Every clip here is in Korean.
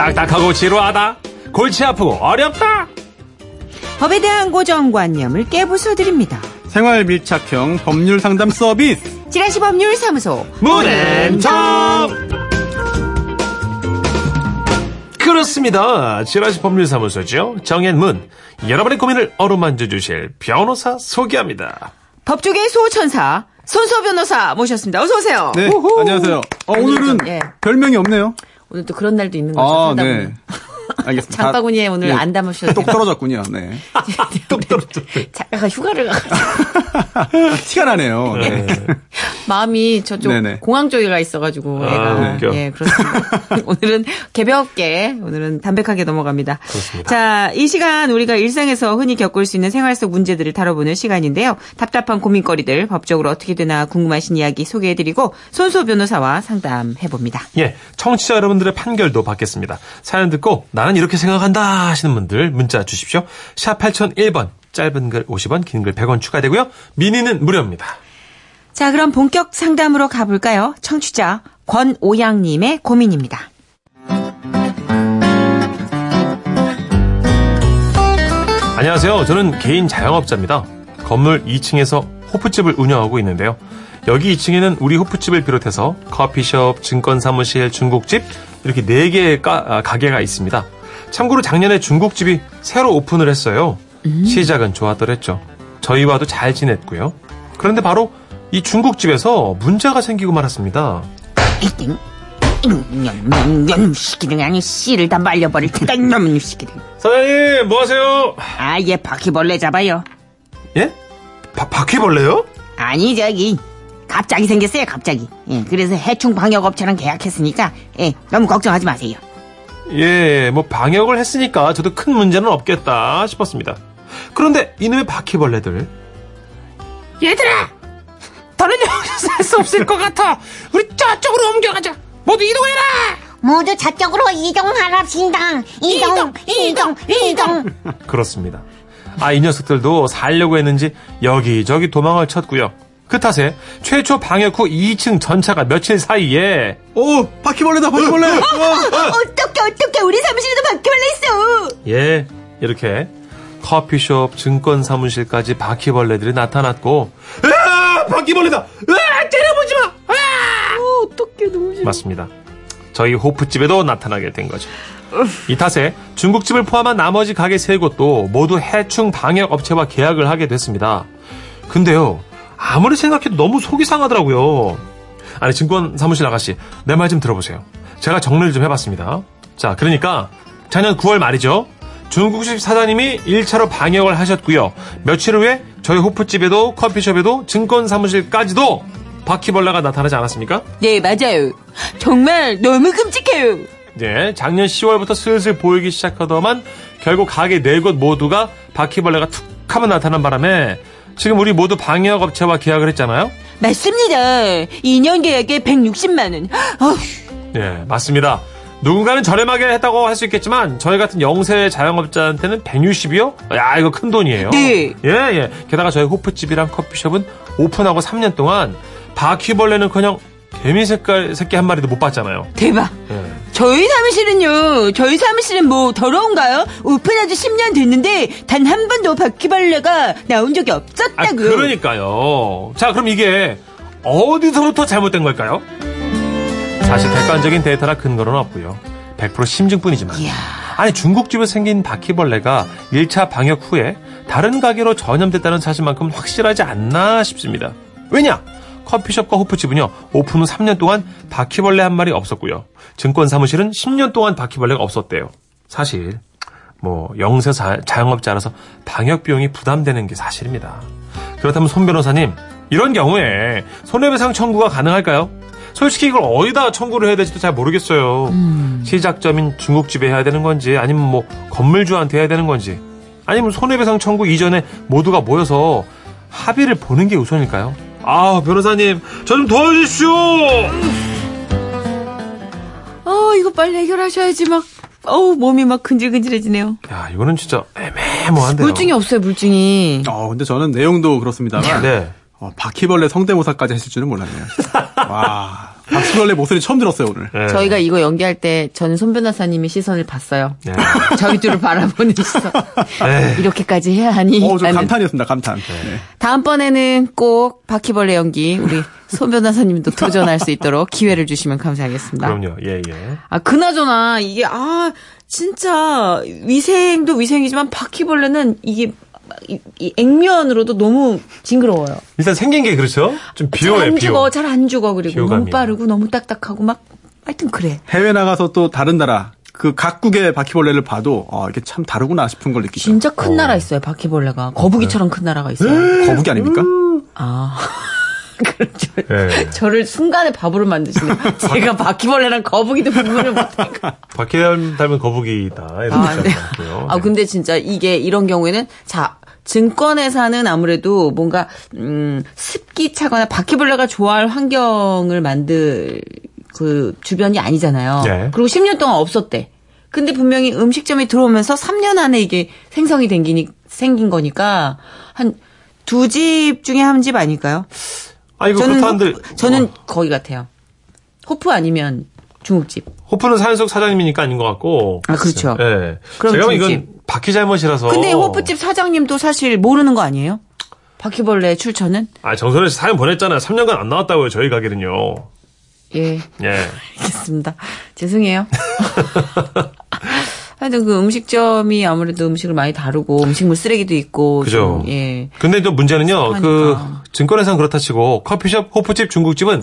딱딱하고 지루하다. 골치 아프고 어렵다. 법에 대한 고정관념을 깨부숴드립니다. 생활 밀착형 법률 상담 서비스. 지라시 법률사무소 문앤정 그렇습니다. 지라시 법률사무소죠. 정앤문. 여러분의 고민을 어루만져 주실 변호사 소개합니다. 법조계 소천사 손소 변호사 모셨습니다. 어서 오세요. 네, 우후. 안녕하세요. 어, 오늘은 좀, 예. 별명이 없네요. 오늘 또 그런 날도 있는 거죠. 아, 네. 알겠습니다. 장바구니에 오늘 네, 안 담으셔도 똑. 떨어졌군요. 네. 똑 떨어졌어. 작가가 휴가를 가가지고 티가 나네요. 네. 마음이 저쪽 네네. 공항 쪽에 가 있어가지고 아, 애가. 예 그렇습니다. 오늘은 개벽게 오늘은 담백하게 넘어갑니다. 그렇습니다. 자, 이 시간 우리가 일상에서 흔히 겪을 수 있는 생활 속 문제들을 다뤄보는 시간인데요. 답답한 고민거리들 법적으로 어떻게 되나 궁금하신 이야기 소개해드리고 손소 변호사와 상담해봅니다. 예, 청취자 여러분들의 판결도 받겠습니다. 사연 듣고 나는 이렇게 생각한다 하시는 분들 문자 주십시오. 샵 8001번. 짧은 글 50원, 긴 글 100원 추가되고요. 미니는 무료입니다. 자, 그럼 본격 상담으로 가볼까요? 청취자 권오양님의 고민입니다. 안녕하세요. 저는 개인 자영업자입니다. 건물 2층에서 호프집을 운영하고 있는데요. 여기 2층에는 우리 호프집을 비롯해서 커피숍, 증권사무실, 중국집 이렇게 4개의 가, 게가 있습니다. 참고로 작년에 중국집이 새로 오픈을 했어요. 시작은 좋았더랬죠. 저희와도 잘 지냈고요. 그런데 바로 이 중국집에서 문제가 생기고 말았습니다. 시키는 아니 씨를 다 말려버릴 테다 이놈 시키는. 사장님, 뭐 하세요? 아 얘 바퀴벌레 잡아요. 예? 바, 바퀴벌레요? 아니 저기 갑자기 생겼어요 갑자기. 예, 그래서 해충 방역 업체랑 계약했으니까 예, 너무 걱정하지 마세요. 예, 뭐 방역을 했으니까 저도 큰 문제는 없겠다 싶었습니다. 그런데 이놈의 바퀴벌레들 얘들아! 더는 여기서 살수 없을 것 같아! 우리 저쪽으로 옮겨가자! 모두 이동해라! 모두 저쪽으로 이동하랍시다. 이동, 이동, 이동. 그렇습니다. 아, 이 녀석들도 살려고 했는지 여기저기 도망을 쳤고요. 그 탓에 최초 방역 후 2층 전차가 며칠 사이에 오, 바퀴벌레다, 바퀴벌레! 와. 어떻게 어떻게 우리 사무실에도 바퀴벌레 있어. 예, 이렇게 커피숍, 증권 사무실까지 바퀴벌레들이 나타났고 아, 바퀴벌레다. 으아! 때려보지 마! 아! 어떻게 너무 싫어. 맞습니다. 저희 호프집에도 나타나게 된 거죠. 이 탓에 중국집을 포함한 나머지 가게 세 곳도 모두 해충 방역 업체와 계약을 하게 됐습니다. 근데요, 아무리 생각해도 너무 속이 상하더라고요. 아니, 증권 사무실 아가씨, 내 말 좀 들어보세요. 제가 정리를 좀 해봤습니다. 자, 그러니까 작년 9월 말이죠. 중국집 사장님이 1차로 방역을 하셨고요. 며칠 후에 저희 호프집에도 커피숍에도 증권 사무실까지도 바퀴벌레가 나타나지 않았습니까? 네 맞아요. 정말 너무 끔찍해요. 네, 작년 10월부터 슬슬 보이기 시작하더만 결국 가게 네 곳 모두가 바퀴벌레가 툭 하면 나타난 바람에 지금 우리 모두 방역 업체와 계약을 했잖아요. 맞습니다. 2년 계약에 160만 원. 어휴, 네, 맞습니다. 누군가는 저렴하게 했다고 할 수 있겠지만 저희 같은 영세 자영업자한테는 160이요? 야, 이거 큰 돈이에요. 네. 예, 예. 게다가 저희 호프집이랑 커피숍은 오픈하고 3년 동안 바퀴벌레는커녕 개미 색깔 새끼 한 마리도 못 봤잖아요. 대박. 예. 저희 사무실은요. 저희 사무실은 뭐 더러운가요? 오픈한 지 10년 됐는데 단 한 번도 바퀴벌레가 나온 적이 아, 없었다고요. 그러니까요. 자, 그럼 이게 어디서부터 잘못된 걸까요? 사실 객관적인 데이터나 근거는 없고요. 100% 심증뿐이지만. 이야. 아니 중국집에 생긴 바퀴벌레가 1차 방역 후에 다른 가게로 전염됐다는 사실만큼 확실하지 않나 싶습니다. 왜냐? 커피숍과 호프집은요 오픈 후 3년 동안 바퀴벌레 한 마리 없었고요. 증권 사무실은 10년 동안 바퀴벌레가 없었대요. 사실 뭐 영세 자- 자영업자라서 방역 비용이 부담되는 게 사실입니다. 그렇다면 손 변호사님 이런 경우에 손해배상 청구가 가능할까요? 솔직히 이걸 어디다 청구를 해야 될지도 잘 모르겠어요. 시작점인 중국집에 해야 되는 건지 아니면 뭐 건물주한테 해야 되는 건지 아니면 손해배상 청구 이전에 모두가 모여서 합의를 보는 게 우선일까요? 아 변호사님 저 좀 도와주십시오. 어, 이거 빨리 해결하셔야지 막 어우, 몸이 막 근질근질해지네요. 야 이거는 진짜 애매모한데요. 물증이 없어요, 물증이. 어, 근데 저는 내용도 그렇습니다만. 네. 어, 바퀴벌레 성대모사까지 했을 줄은 몰랐네요. 와, 박수 바퀴벌레 목소리 처음 들었어요, 오늘. 예. 저희가 이거 연기할 때 저는 손 변호사님의 시선을 봤어요. 예. 저희 둘을 바라보는 시선. 에이. 이렇게까지 해야 하니? 어, 좀 감탄이었습니다, 감탄. 네. 다음번에는 꼭 바퀴벌레 연기 우리 손 변호사님도 도전할 수 있도록 기회를 주시면 감사하겠습니다. 그럼요. 예, 예. 아, 그나저나 이게 아 진짜 위생도 위생이지만 바퀴벌레는 이게 이, 이 액면으로도 너무 징그러워요. 일단 생긴 게 그렇죠? 좀 비호해, 잘안 비호. 죽어, 잘안 죽어 그리고 비호감이야. 너무 빠르고 너무 딱딱하고 막 하여튼 그래. 해외 나가서 또 다른 나라, 그 각국의 바퀴벌레를 봐도, 아, 이게 참 다르구나 싶은 걸 느끼죠. 진짜 큰 나라 있어요 바퀴벌레가 거북이처럼 큰 나라가 있어요. 거북이 아닙니까? 아. 그렇죠. 예. 저를 순간에 바보로 만드시네요. 제가 바퀴벌레랑 거북이도 구분을 못하니까. 바퀴 닮은 거북이다. 이런 아, 아, 네. 요 아, 근데 진짜 이게 이런 경우에는 자, 증권회사는 아무래도 뭔가 음, 습기 차거나 바퀴벌레가 좋아할 환경을 만들 그 주변이 아니잖아요. 네. 그리고 10년 동안 없었대. 근데 분명히 음식점에 들어오면서 3년 안에 이게 생성이 된 기니, 생긴 거니까 한 두 집 중에 한 집 아닐까요? 아, 이거 저는 그렇다는데. 호프, 저는 어, 거기 같아요. 호프 아니면 중국집. 호프는 사연석 사장님이니까 아닌 것 같고. 아, 그렇죠. 예. 그럼 제가 보면 이건. 바퀴 잘못이라서. 근데 호프집 사장님도 사실 모르는 거 아니에요? 바퀴벌레 출처는? 아, 정선혜 씨 사연 보냈잖아요. 3년간 안 나왔다고요, 저희 가게는요. 예, 예. 알겠습니다. 죄송해요. 하여튼 그 음식점이 아무래도 음식을 많이 다루고 음식물 쓰레기도 있고. 그죠. 좀, 예. 근데 또 문제는요, 그, 습하니까. 증권회사는 그렇다 치고, 커피숍, 호프집, 중국집은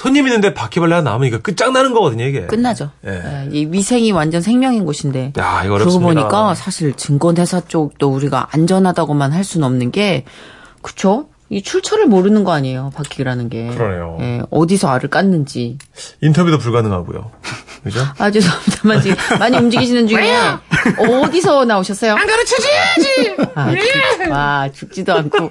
손님 있는데 바퀴벌레가 나오면 이거 끝장나는 거거든요, 이게. 끝나죠. 예. 예, 이 위생이 완전 생명인 곳인데. 야, 이거 그러고 어렵습니다. 보니까 사실 증권회사 쪽도 우리가 안전하다고만 할 수는 없는 게, 그쵸? 이 출처를 모르는 거 아니에요, 바퀴라는 게. 그러네요. 예, 어디서 알을 깠는지. 인터뷰도 불가능하고요. 그죠? 아, 죄송합니다만 지금 많이 움직이시는 중에 어디서 나오셨어요? 안 가르쳐줘야지. 아, 죽, 와, 죽지도 않고.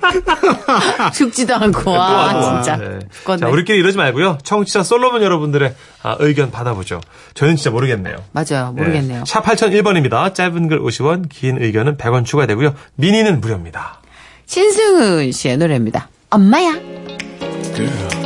죽지도 않고. 와, 또 와. 진짜. 네. 죽겠네. 자, 우리끼리 이러지 말고요. 청취자 솔로몬 여러분들의 아, 의견 받아보죠. 저는 진짜 모르겠네요. 맞아요. 모르겠네요. 네. 샵 8001번입니다. 짧은 글 50원, 긴 의견은 100원 추가되고요. 미니는 무료입니다. 신승은 씨의 노래입니다. 엄마야. Come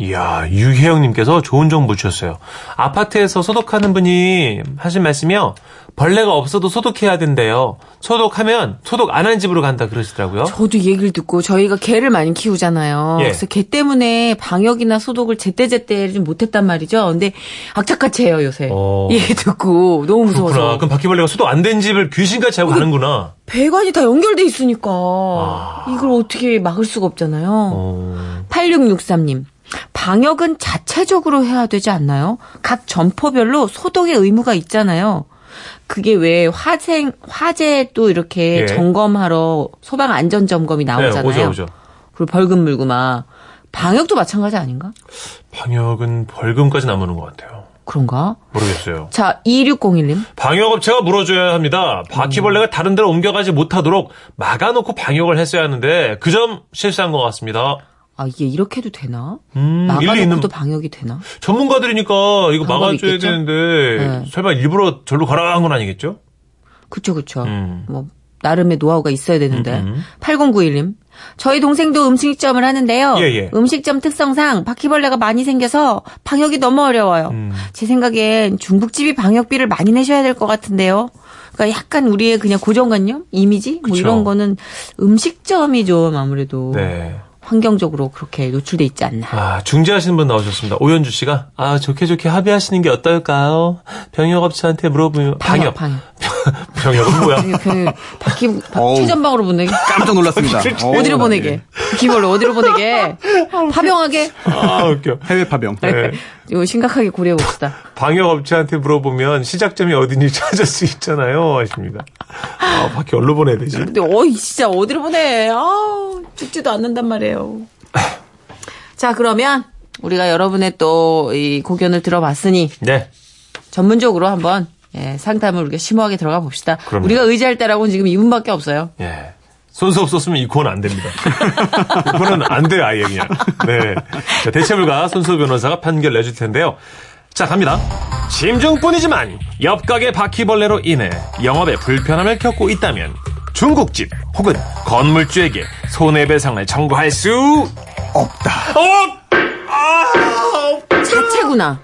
이야, 유혜영님께서 좋은 정보 주셨어요. 아파트에서 소독하는 분이 하신 말씀이요. 벌레가 없어도 소독해야 된대요. 소독하면 소독 안 한 집으로 간다 그러시더라고요. 저도 얘기를 듣고 저희가 개를 많이 키우잖아요. 예. 그래서 개 때문에 방역이나 소독을 제때제때 좀 못했단 말이죠. 근데 악착같이 해요, 요새. 어. 얘기 듣고 너무 무서워서. 그렇구나. 그럼 바퀴벌레가 소독 안 된 집을 귀신같이 하고 가는구나. 배관이 다 연결돼 있으니까 아. 이걸 어떻게 막을 수가 없잖아요. 어. 8663님. 방역은 자체적으로 해야 되지 않나요? 각 점포별로 소독의 의무가 있잖아요. 그게 왜 화재 화재 또 이렇게 예. 점검하러 소방 안전 점검이 나오잖아요. 네, 오죠, 오죠. 그리고 벌금 물고 막 방역도 마찬가지 아닌가? 방역은 벌금까지 남는 것 같아요. 그런가? 모르겠어요. 자, 2601님. 방역업체가 물어줘야 합니다. 바퀴벌레가 다른 데로 옮겨가지 못하도록 막아놓고 방역을 했어야 하는데 그 점 실수한 것 같습니다. 아, 이게 이렇게 해도 되나? 음, 막아놓고도 방역이 되나? 전문가들이니까 이거 막아줘야 있겠죠? 되는데 네. 설마 일부러 절로 가라 한 건 아니겠죠? 그쵸, 그쵸. 음. 뭐, 나름의 노하우가 있어야 되는데. 음, 음. 8091님. 저희 동생도 음식점을 하는데요. 예, 예. 음식점 특성상 바퀴벌레가 많이 생겨서 방역이 너무 어려워요. 음. 제 생각엔 중국집이 방역비를 많이 내셔야 될 것 같은데요. 그러니까 약간 우리의 그냥 고정관념? 이미지? 뭐. 이런 거는 음식점이 좀 아무래도 네. 환경적으로 그렇게 노출돼 있지 않나. 아, 중재하시는 분 나오셨습니다. 오현주 씨가, 아, 좋게 좋게 합의하시는 게 어떨까요? 병역업체한테 물어보면, 방역. 방역. 병역은 뭐야? 바- 어우. 최전방으로 보내게. 깜짝 놀랐습니다. 어, 어디로 보내게? 바퀴벌레 어디로 보내게? 파병하게? 아, 웃겨. 해외 파병. 네. 이거 심각하게 고려해 봅시다. 방역업체한테 물어보면 시작점이 어딘지 찾을 수 있잖아요. 하십니다. 아, 밖에 어디로 보내야 되지? 근데 어이 진짜 어디로 보내? 아 죽지도 않는단 말이에요. 자 그러면 우리가 여러분의 또 이 고견을 들어봤으니 네. 전문적으로 한번 예, 상담을 우리가 심오하게 들어가 봅시다. 그럼요. 우리가 의지할 때라고는 지금 이분밖에 없어요. 예. 손수 없었으면 이 코는 안 됩니다. 이 코는 안 돼요, 아예 그냥. 네. 자, 대체불가 손수 변호사가 판결 내줄 텐데요. 자, 갑니다. 심중뿐이지만 옆 가게 바퀴벌레로 인해 영업에 불편함을 겪고 있다면 중국집 혹은 건물주에게 손해배상을 청구할 수 없다. 없! 자체구나.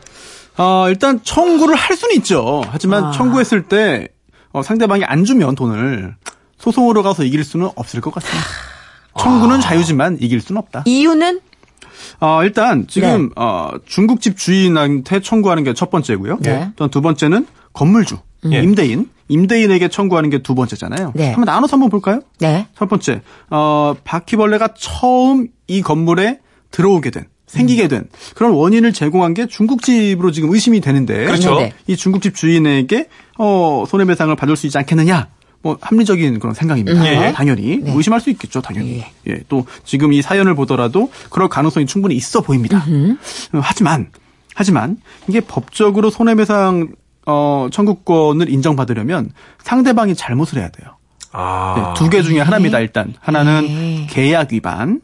어, 일단 청구를 할 수는 있죠. 하지만 아. 청구했을 때 어, 상대방이 안 주면 돈을 소송으로 가서 이길 수는 없을 것 같습니다. 청구는 자유지만 이길 수는 없다. 이유는 어, 일단 지금 네. 어, 중국집 주인한테 청구하는 게 첫 번째고요. 네. 또두 번째는 건물주, 예. 임대인, 임대인에게 청구하는 게 두 번째잖아요. 네. 한번 나눠서 한번 볼까요? 네. 첫 번째, 어, 바퀴벌레가 처음 이 건물에 들어오게 된, 생기게 된 그런 원인을 제공한 게 중국집으로 지금 의심이 되는데. 그렇죠. 네네. 이 중국집 주인에게, 어, 손해배상을 받을 수 있지 않겠느냐. 뭐 합리적인 그런 생각입니다. 예. 당연히 네. 의심할 수 있겠죠, 당연히. 예. 또 지금 이 사연을 보더라도 그럴 가능성이 충분히 있어 보입니다. 어, 하지만 하지만 이게 법적으로 손해배상 어, 청구권을 인정받으려면 상대방이 잘못을 해야 돼요. 아. 두개 중에 하나입니다. 일단 하나는 네. 계약 위반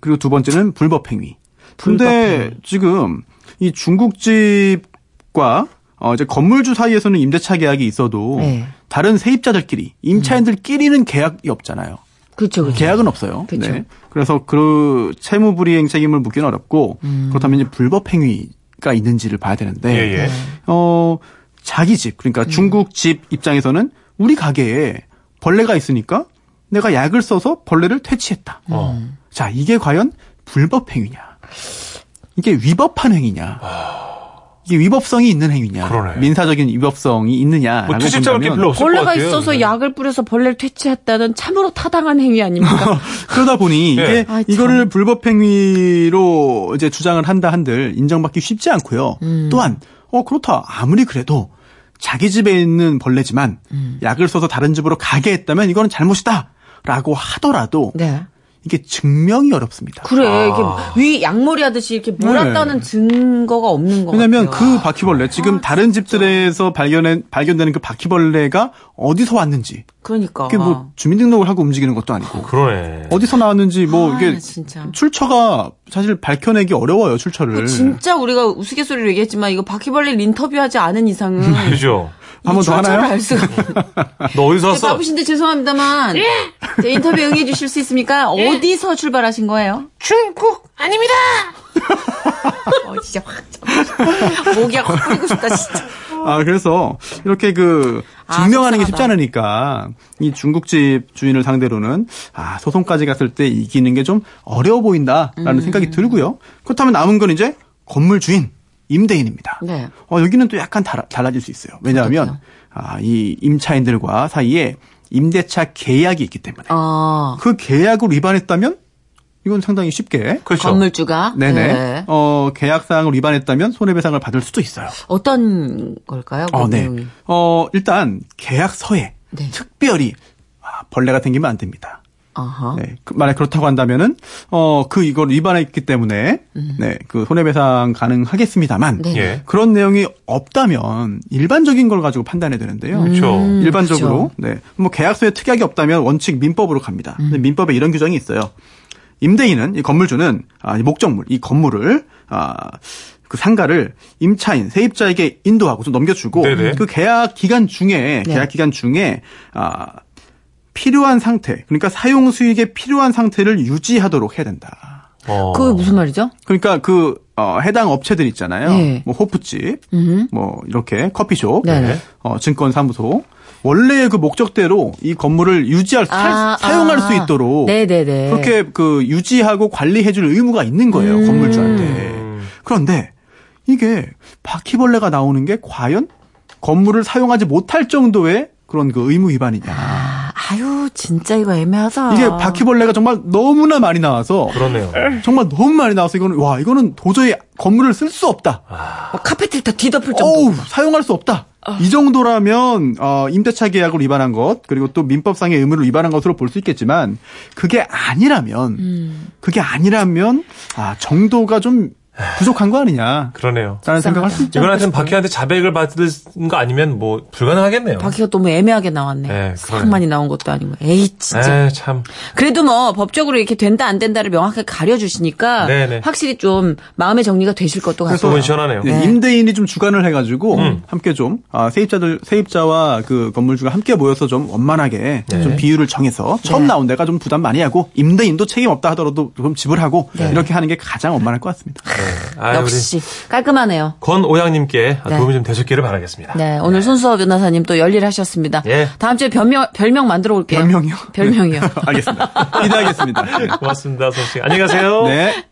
그리고 두 번째는 불법 행위. 근데 지금 이 중국집과 어 이제 건물주 사이에서는 임대차 계약이 있어도 네. 다른 세입자들끼리 임차인들끼리는 계약이 없잖아요. 그렇죠. 그렇죠. 계약은 없어요. 그렇죠. 네. 그래서 그 채무 불이행 책임을 묻기는 어렵고 음. 그렇다면 이제 불법 행위 가 있는지를 봐야 되는데 예, 예. 어 자기 집 그러니까 음. 중국 집 입장에서는 우리 가게에 벌레가 있으니까 내가 약을 써서 벌레를 퇴치했다. 어. 자 이게 과연 불법 행위냐? 이게 위법한 행위냐? 이게 위법성이 있는 행위냐? 그러네. 민사적인 위법성이 있느냐? 뭐 투집자밖에 본다면 별로 없을 것 벌레가 같아요. 있어서 네. 약을 뿌려서 벌레를 퇴치했다는 참으로 타당한 행위 아닙니까? 그러다 보니 이게 예. 아이, 참. 이거를 불법 행위로 이제 주장을 한다 한들 인정받기 쉽지 않고요. 음. 또한 어 그렇다 아무리 그래도 자기 집에 있는 벌레지만 음. 약을 써서 다른 집으로 가게 했다면 이거는 잘못이다라고 하더라도 네. 이게 증명이 어렵습니다. 그래. 아. 이게 위 약몰이 하듯이 이렇게 몰았다는 증거가 없는 거 왜냐하면. 그 바퀴벌레 지금 다른 집들에서 발견해 발견되는 그 바퀴벌레가 어디서 왔는지 그러니까. 이게 뭐 주민등록을 하고 움직이는 것도 아니고 그러네. 어디서 나왔는지 뭐 아, 이게 진짜. 출처가 사실 밝혀내기 어려워요 출처를. 그 진짜 우리가 우스갯소리로 얘기했지만 이거 바퀴벌레 인터뷰하지 않은 이상은 그죠? 한번 더 하나요? 알 수가 없어요. 너 어디서 네, 왔어? 바쁘신데 죄송합니다만 제 인터뷰 응해 주실 수 있습니까? 어디서 출발하신 거예요? 중국 아닙니다. 어, 진짜 확 잡- 목이 확 뿌리고 싶다 진짜. 아, 그래서 이렇게 그 아, 증명하는 게 쉽지. 않으니까 이 중국집 주인을 상대로는 아, 소송까지 갔을 때 이기는 게 좀 어려워 보인다라는 음. 생각이 들고요. 그렇다면 남은 건 이제 건물 주인, 임대인입니다. 네. 어, 여기는 또 약간 달라, 달라질 수 있어요. 왜냐하면 아, 이 임차인들과 사이에 임대차 계약이 있기 때문에 어, 그 계약을 위반했다면 이건 상당히 쉽게 그렇죠. 건물주가 네네 네. 어 계약 사항을 위반했다면 손해배상을 받을 수도 있어요. 어떤 걸까요? 그 어, 네. 어, 일단 계약서에 네. 특별히 아, 벌레가 생기면 안 됩니다. 어허. 네. 그- 만약 그렇다고 한다면은 어, 그 이걸 위반했기 때문에 네, 그 손해배상 가능하겠습니다만 음. 네. 예. 그런 내용이 없다면 일반적인 걸 가지고 판단해야 되는데요. 그렇죠. 음, 일반적으로 네. 뭐 계약서에 특약이 없다면 원칙 민법으로 갑니다. 음. 근데 민법에 이런 규정이 있어요. 임대인은 이 건물주는 아, 이 목적물 이 건물을 아, 그 상가를 임차인 세입자에게 인도하고 좀 넘겨주고 네네. 그 계약 기간 중에 네. 계약 기간 중에 아, 필요한 상태 그러니까 사용 수익에 필요한 상태를 유지하도록 해야 된다. 어. 그게 무슨 말이죠? 그러니까 그 어, 해당 업체들 있잖아요. 네. 뭐 호프집, 음. 뭐 이렇게 커피숍, 네네. 어, 증권사무소 원래의 그 목적대로 이 건물을 유지할 수, 아, 사, 용할 아. 수 있도록 네네네. 그렇게 그 유지하고 관리해줄 의무가 있는 거예요 음. 건물주한테. 그런데 이게 바퀴벌레가 나오는 게 과연 건물을 사용하지 못할 정도의 그런 그 의무 위반이냐? 아, 아유 진짜 이거 애매하다. 이게 바퀴벌레가 정말 너무나 많이 나와서 그러네요. 정말 너무 많이 나와서 이거는 와 이거는 도저히 건물을 쓸 수 없다. 뭐 카페트를 다 뒤덮을 정도. 어우 사용할 수 없다. 이 정도라면 어, 임대차 계약을 위반한 것 그리고 또 민법상의 의무를 위반한 것으로 볼 수 있겠지만 그게 아니라면 음. 그게 아니라면 아 정도가 좀 부족한 거 아니냐. 그러네요. 라는 생각할 수 있죠. 이건 하여튼 박희한테 자백을 받은 거 아니면 뭐 불가능하겠네요. 바퀴가 너무 애매하게 나왔네. 네, 싹. 많이 나온 것도 아니고. 에이, 진짜. 에 참. 그래도 뭐 법적으로 이렇게 된다 안 된다를 명확하게 가려주시니까 네네. 확실히 좀 마음의 정리가 되실 것도 같아요. 속은 시원하네요. 네, 임대인이 좀 주관을 해가지고 함께 좀 아, 세입자들 세입자와 그 건물주가 함께 모여서 좀 원만하게 좀 비율을 정해서 처음 네. 나온 데가 좀 부담 많이 하고 임대인도 책임 없다 하더라도 좀 지불하고 이렇게 하는 게 가장 원만할 것 같습니다. 아, 역시 깔끔하네요. 권오양님께 네. 도움이 좀 되셨기를 바라겠습니다. 네, 오늘 손수호 변호사님 또 열일하셨습니다. 예. 다음 주에 별명 별명 만들어 올게요. 별명이요? 별명이요. 알겠습니다. 기대하겠습니다. 네. 고맙습니다, 선 씨. 안녕히 가세요. 네.